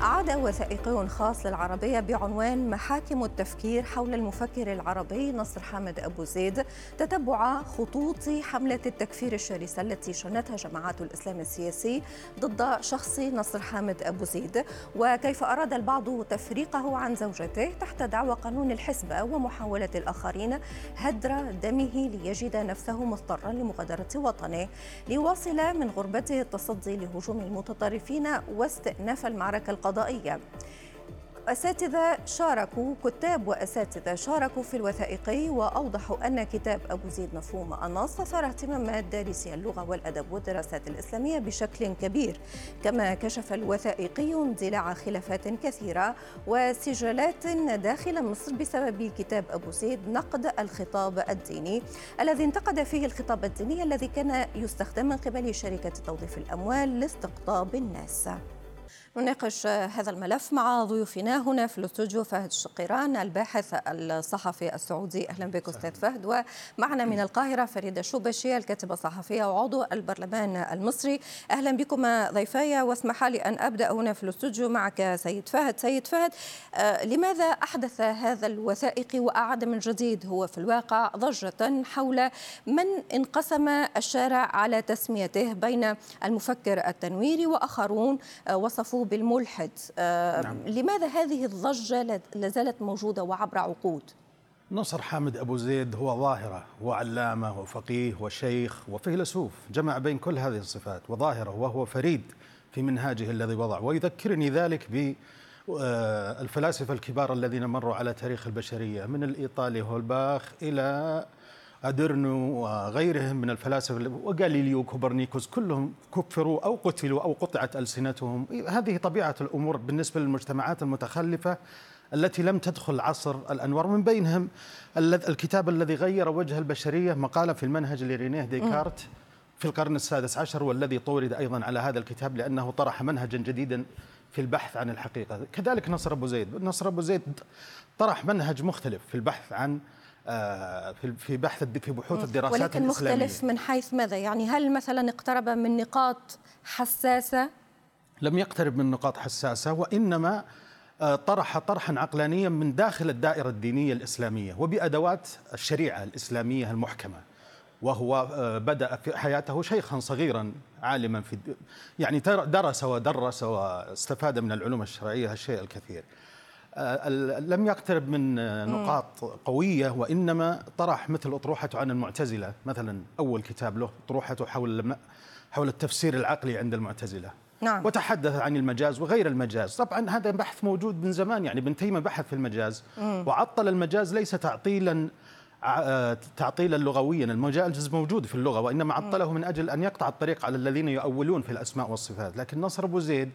عاد وثائقي خاص للعربية بعنوان محاكم التفكير حول المفكر العربي نصر حامد أبو زيد تتبع خطوط حملة التكفير الشرسة التي شنتها جماعات الإسلام السياسي ضد شخص نصر حامد أبو زيد. وكيف أراد البعض تفريقه عن زوجته تحت دعوى قانون الحسبة ومحاولة الآخرين هدر دمه ليجد نفسه مضطرا لمغادرة وطنه. ليواصل من غربته التصدي لهجوم المتطرفين واستئناف المعركة القضائية القضائية أساتذة شاركوا كتاب وأساتذة شاركوا في الوثائقي وأوضحوا أن كتاب أبو زيد مفهوم النص أثار اهتمامات دارسي اللغة والأدب والدراسات الإسلامية بشكل كبير. كما كشف الوثائقي اندلاع خلافات كثيرة وسجالات داخل مصر بسبب كتاب أبو زيد نقد الخطاب الديني الذي انتقد فيه الخطاب الديني الذي كان يستخدم من قبل شركة توظيف الأموال لاستقطاب الناس. نناقش هذا الملف مع ضيوفنا هنا في الاستوديو فهد الشقيران الباحث الصحفي السعودي. أهلا بك أستاذ فهد. ومعنا من القاهرة فريده شوبشي الكاتبه الصحفيه وعضو البرلمان المصري. أهلا بكم ضيفاي واسمح لي أن أبدأ هنا في الاستوديو معك سيد فهد. سيد فهد آه لماذا أحدث هذا الوثائقي وأعاد من جديد؟ هو في الواقع ضجة حول من انقسم الشارع على تسميته بين المفكر التنويري وآخرون آه وصفوا بالملحد آه نعم. لماذا هذه الضجة لازالت موجودة وعبر عقود؟ نصر حامد أبو زيد هو ظاهرة وعلامة وفقيه وشيخ وفيلسوف جمع بين كل هذه الصفات وظاهرة وهو فريد في منهاجه الذي وضع ويذكرني ذلك ب آه، الفلاسفة الكبار الذين مروا على تاريخ البشرية من الإيطالي هولباخ إلى أدرنو وغيرهم من الفلاسفة. وغاليليو كوبرنيكوس كلهم كفروا أو قتلوا أو قطعت ألسنتهم. هذه طبيعة الأمور بالنسبة للمجتمعات المتخلفة التي لم تدخل عصر الأنوار. من بينهم الكتاب الذي غير وجه البشرية مقالة في المنهج لرينيه ديكارت في القرن السادس عشر والذي طورد أيضا على هذا الكتاب لأنه طرح منهجا جديدا في البحث عن الحقيقة. كذلك نصر أبو زيد. نصر أبو زيد طرح منهج مختلف في البحث عن في بحث في بحوث الدراسات ولكن الإسلامية. مختلف من حيث ماذا؟ يعني هل مثلا اقترب من نقاط حساسة؟ لم يقترب من نقاط حساسة وإنما آه، طرح طرحا عقلانيا من داخل الدائرة الدينية الإسلامية وبأدوات الشريعة الإسلامية المحكمة. وهو آه، بدأ في حياته شيخا صغيرا عالما في يعني درس ودرس واستفاد من العلوم الشرعية الشيء الكثير. آه، لم يقترب من نقاط قوية وإنما طرح مثل أطروحته عن المعتزلة. مثلا أول كتاب له أطروحته حول حول التفسير العقلي عند المعتزلة. نعم. وتحدث عن المجاز وغير المجاز. طبعا هذا بحث موجود من زمان يعني ابن تيمية بحث في المجاز. مم. وعطل المجاز ليس تعطيلا آه، تعطيلا لغويا. المجاز موجود في اللغة وإنما عطله من أجل أن يقطع الطريق على الذين يؤولون في الأسماء والصفات. لكن نصر أبو زيد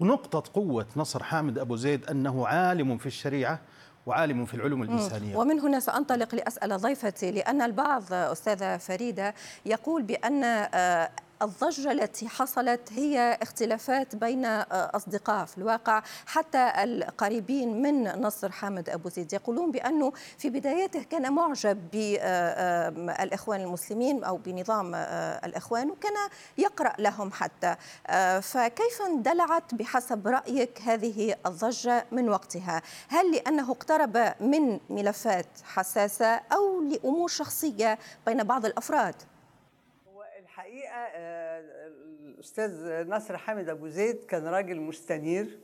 ونقطة قوة نصر حامد أبو زيد أنه عالم في الشريعة وعالم في العلوم الإنسانية. ومن هنا سأنطلق لأسأل ضيفتي لأن البعض أستاذة فريدة يقول بأن آه، الضجة التي حصلت هي اختلافات بين آه، أصدقاء في الواقع حتى القريبين من نصر حامد أبو زيد. يقولون بأنه في بدايته كان معجب بالإخوان المسلمين أو بنظام آه، الإخوان وكان يقرأ لهم حتى. آه، فكيف اندلعت بحسب رأيك هذه الضجة من وقتها؟ هل لأنه اقترب من ملفات حساسة أو لأمور شخصية بين بعض الأفراد؟ الحقيقة الاستاذ نصر حامد أبو زيد كان راجل مستنير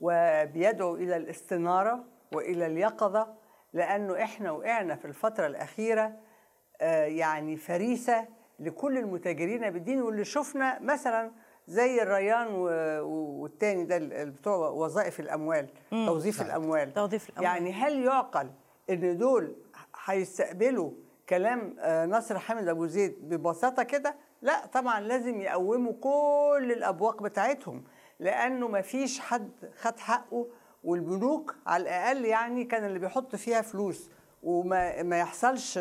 وبيدعو إلى الاستنارة وإلى اليقظة لأنه إحنا وقعنا في الفترة الأخيرة آه، يعني فريسة لكل المتاجرين بالدين واللي شفنا مثلا زي الريان والتاني ده بتوع وظائف الأموال توظيف الأموال. توظيف الأموال. يعني هل يعقل إن دول هيستقبلوا كلام آه، نصر حامد أبو زيد ببساطة كده؟ لا طبعا لازم يقوموا كل الأبواق بتاعتهم لأنه ما فيش حد خد حقه والبنوك على الأقل يعني كان اللي بيحط فيها فلوس وما ما يحصلش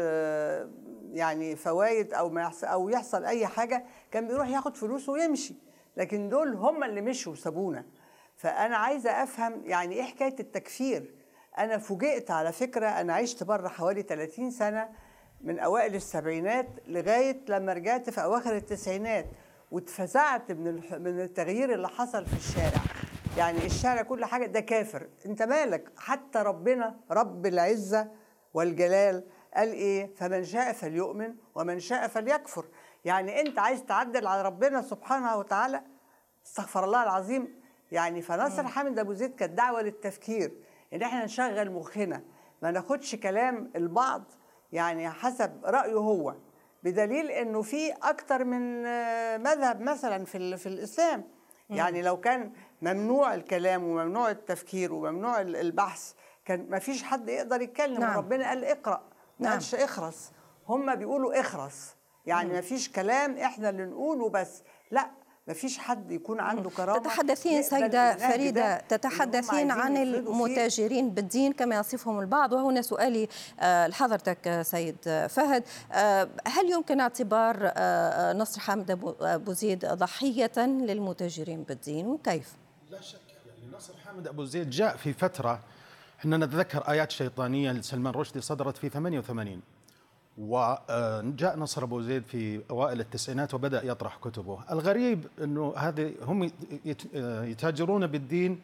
يعني فوائد أو ما يحصل أو يحصل أي حاجة كان بيروح ياخد فلوسه ويمشي. لكن دول هم اللي مشوا وسابونا. فأنا عايزة أفهم يعني إيه حكاية التكفير؟ أنا فوجئت على فكرة أنا عشت بره حوالي 30 سنة من أوائل السبعينات لغاية لما رجعت في أواخر التسعينات واتفزعت من من التغيير اللي حصل في الشارع. يعني الشارع كل حاجة ده كافر. أنت مالك؟ حتى ربنا رب العزة والجلال قال إيه؟ فمن شاء فليؤمن ومن شاء فليكفر. يعني أنت عايز تعدل على ربنا سبحانه وتعالى؟ استغفر الله العظيم. يعني فناصر حامد أبو زيد كانت دعوه للتفكير إن إحنا نشغل مخنا ما ناخدش كلام البعض يعني حسب رأيه هو بدليل إنه في أكتر من آه، مذهب مثلا في في الإسلام. يعني لو كان ممنوع الكلام وممنوع التفكير وممنوع ال- البحث كان ما فيش حد يقدر يتكلم. نعم. وربنا قال اقرأ ما نعم. قالش اخرس. هم بيقولوا اخرس. يعني ما فيش كلام إحنا اللي نقوله بس. لا ما فيش حد يكون عنده كرامة. تتحدثين يقبل سيدة النهج ده فريدة اللي هم تتحدثين عن. المتاجرين بالدين كما يصفهم البعض. وهنا سؤالي آه، لحضرتك آه، سيد آه، فهد هل يمكن اعتبار نصر حامد أبو- أبو زيد ضحية للمتاجرين بالدين؟ وكيف؟ لا شك يعني نصر حامد أبو زيد جاء في فترة إحنا نتذكر آيات شيطانية لسلمان رشدي صدرت في 88 وجاء نصر أبو زيد في أوائل التسعينات وبدأ يطرح كتبه، الغريب إنه هذه هم يت- يتاجرون بالدين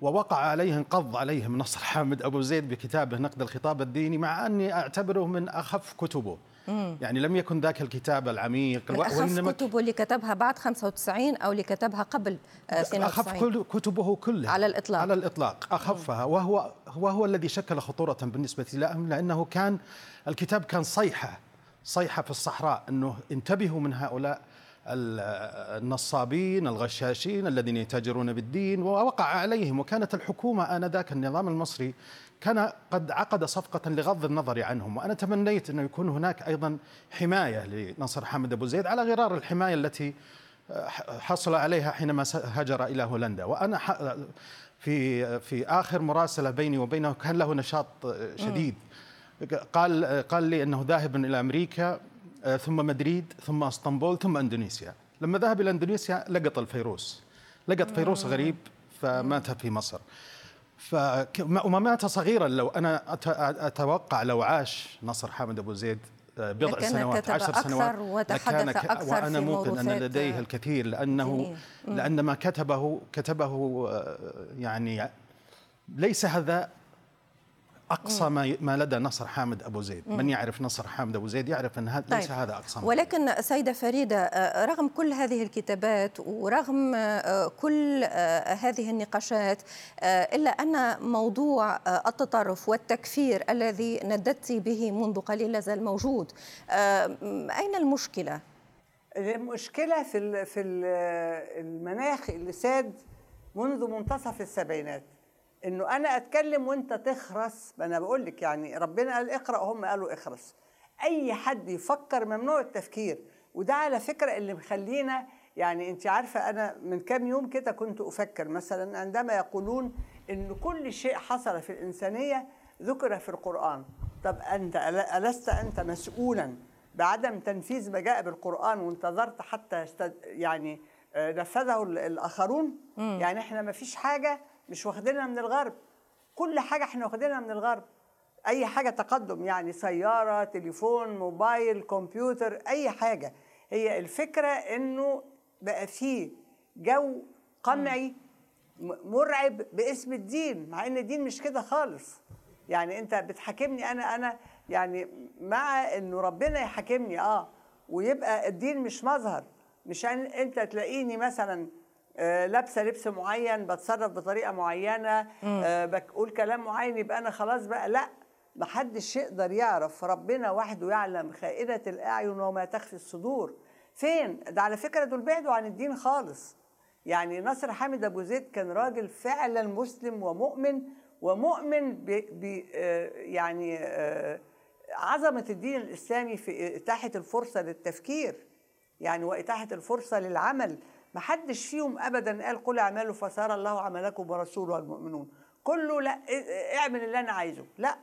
ووقع عليه انقض عليهم نصر حامد أبو زيد بكتابه نقد الخطاب الديني مع أني أعتبره من أخف كتبه. يعني لم يكن ذاك الكتاب العميق. وإنما كتبه اللي كتبها بعد 95 أو اللي كتبها قبل آه، أخف 92 كل كتبه كلها على الإطلاق. على الإطلاق. أخفها. وهو وهو الذي شكل خطورة بالنسبة لهم لأنه كان الكتاب كان صيحة صيحة في الصحراء أنه انتبهوا من هؤلاء ال- النصابين الغشاشين الذين يتاجرون بالدين ووقع عليهم. وكانت الحكومة آنذاك النظام المصري كان قد عقد صفقة لغض النظر عنهم وأنا تمنيت أنه يكون هناك أيضا حماية لنصر حامد أبو زيد على غرار الحماية التي حصل عليها حينما هاجر إلى هولندا. وأنا ح- في في آخر مراسلة بيني وبينه كان له نشاط شديد. قال قال لي أنه ذاهب إلى أمريكا آه، ثم مدريد ثم إسطنبول ثم إندونيسيا. لما ذهب إلى إندونيسيا لقط الفيروس. لقط فيروس غريب فمات في مصر. مات صغيرا لو أنا أت- أتوقع لو عاش نصر حامد أبو زيد آه، بضع سنوات عشر سنوات وتحدث ك- أكثر وأنا في موقن أن موروثات لديه الكثير دينية. لأن ما كتبه كتبه آه، يعني ليس هذا أقصى ما ما لدى نصر حامد أبو زيد. من يعرف نصر حامد أبو زيد يعرف إن هذا ليس هذا أقصى ما. ولكن سيدة فريدة آه، رغم كل هذه الكتابات ورغم آه، كل آه، هذه النقاشات إلا أن موضوع التطرف والتكفير الذي نددت به منذ قليل لا زال موجود أين المشكلة؟ المشكلة في ال- في ال- المناخ اللي ساد منذ منتصف السبعينات. إنه أنا أتكلم وأنت تخرس. ما أنا بقول لك يعني ربنا قال اقرأ هم قالوا اخرس. أي حد يفكر ممنوع التفكير وده على فكرة اللي مخلينا يعني أنت عارفة أنا من كام يوم كده كنت أفكر مثلا عندما يقولون إن كل شيء حصل في الإنسانية ذكر في القرآن. طب أنت ألست أنت مسؤولا بعدم تنفيذ ما جاء بالقرآن وانتظرت حتى. يعني آه، نفذه ال- الآخرون؟ يعني إحنا ما فيش حاجة مش واخدينها من الغرب. كل حاجة إحنا واخدينها من الغرب. أي حاجة تقدم يعني سيارة تليفون موبايل كمبيوتر أي حاجة. هي الفكرة إنه بقى فيه جو قمعي مرعب باسم الدين مع إن الدين مش كده خالص. يعني أنت بتحاكمني أنا أنا يعني مع إنه ربنا يحاكمني آه ويبقى الدين مش مظهر. مش أنت تلاقيني مثلا لابسة لبس معين بتصرف بطريقة معينة آه، بقول كلام معين يبقى أنا خلاص بقى لا محدش يقدر يعرف ربنا وحده يعلم خائنة الأعين وما تخفي الصدور. فين؟ ده على فكرة دول بعدوا عن الدين خالص. يعني نصر حامد أبو زيد كان راجل فعلا مسلم ومؤمن ومؤمن ب ب آه، يعني آه، عظمة الدين الإسلامي في إتاحة الفرصة للتفكير يعني واتاحه الفرصة للعمل. ما حدش فيهم ابدا قال قل أعملوا فسار الله عملكم ورسوله والمؤمنون. كله لا اعمل اللي أنا عايزه. لا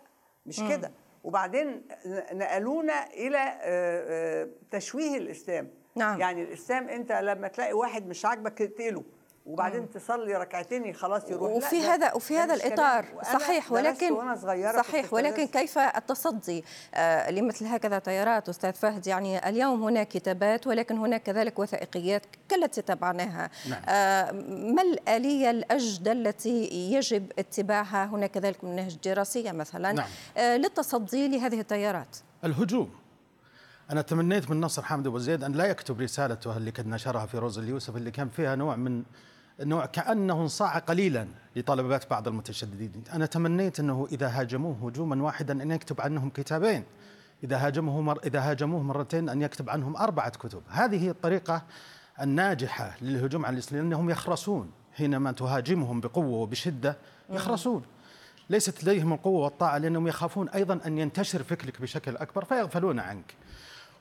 مش كده. وبعدين نقلونا إلى تشويه الإسلام. نعم. يعني الإسلام أنت لما تلاقي واحد مش عاجبك تقتله وبعدين تصلي ركعتين خلاص يروح. وفي هذا وفي هذا. الإطار. صحيح ولكن صحيح ولكن كيف التصدي؟ آه، لمثل هكذا تيارات أستاذ فهد يعني اليوم هناك كتابات ولكن هناك كذلك وثائقيات كالتي تابعناها نعم. آه، ما الآلية الأجدى التي يجب اتباعها؟ هناك كذلك مناهج دراسية مثلا. نعم. آه، للتصدي لهذه التيارات الهجوم. أنا تمنيت من نصر حامد أبو زيد أن لا يكتب رسالته اللي قد نشرها في روز اليوسف اللي كان فيها نوع من نوع كأنه انصاع قليلا لطلبات بعض المتشددين. أنا تمنيت أنه إذا هاجموه هجوما واحدا أن يكتب عنهم كتابين. إذا هاجموه مر إذا هاجموه مرتين أن يكتب عنهم أربعة كتب. هذه هي الطريقة الناجحة للهجوم على الإسلام لأنهم يخرسون. حينما تهاجمهم بقوة وبشدة يخرسون. ليست لديهم القوة والطاعة لأنهم يخافون أيضا أن ينتشر فكرك بشكل أكبر فيغفلون عنك.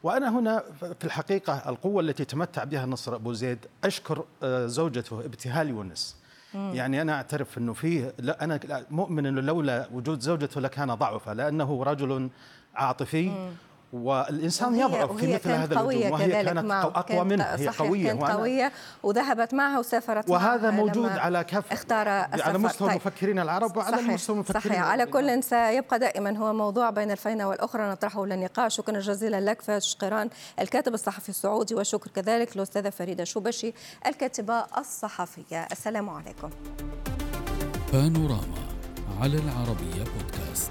وأنا هنا في الحقيقة القوة التي تمتع بها نصر أبو زيد أشكر آه، زوجته ابتهال يونس. يعني أنا أعترف أنه فيه لا أنا مؤمن أنه لولا وجود زوجته لكان ضعفا لأنه رجل عاطفي. والإنسان وهي- يضعف في وهي مثل هذا قوية الهجوم وهي كانت معه. أقوى كانت- منها هي قوية كانت وأنا قوية وذهبت معه وسافرت وهذا معه موجود على كافة اختار على السفر. مستوى طيب. المفكرين العرب وعلى صحيح مستوى المفكرين صحيح على العربيين. كل سيبقى دائما هو موضوع بين الفينة والأخرى نطرحه للنقاش شكرا جزيلا لك فهد شقيران الكاتب الصحفي السعودي وشكر كذلك الأستاذة فريدة شوبشي الكاتبة الصحفية السلام عليكم بانوراما على العربية بودكاست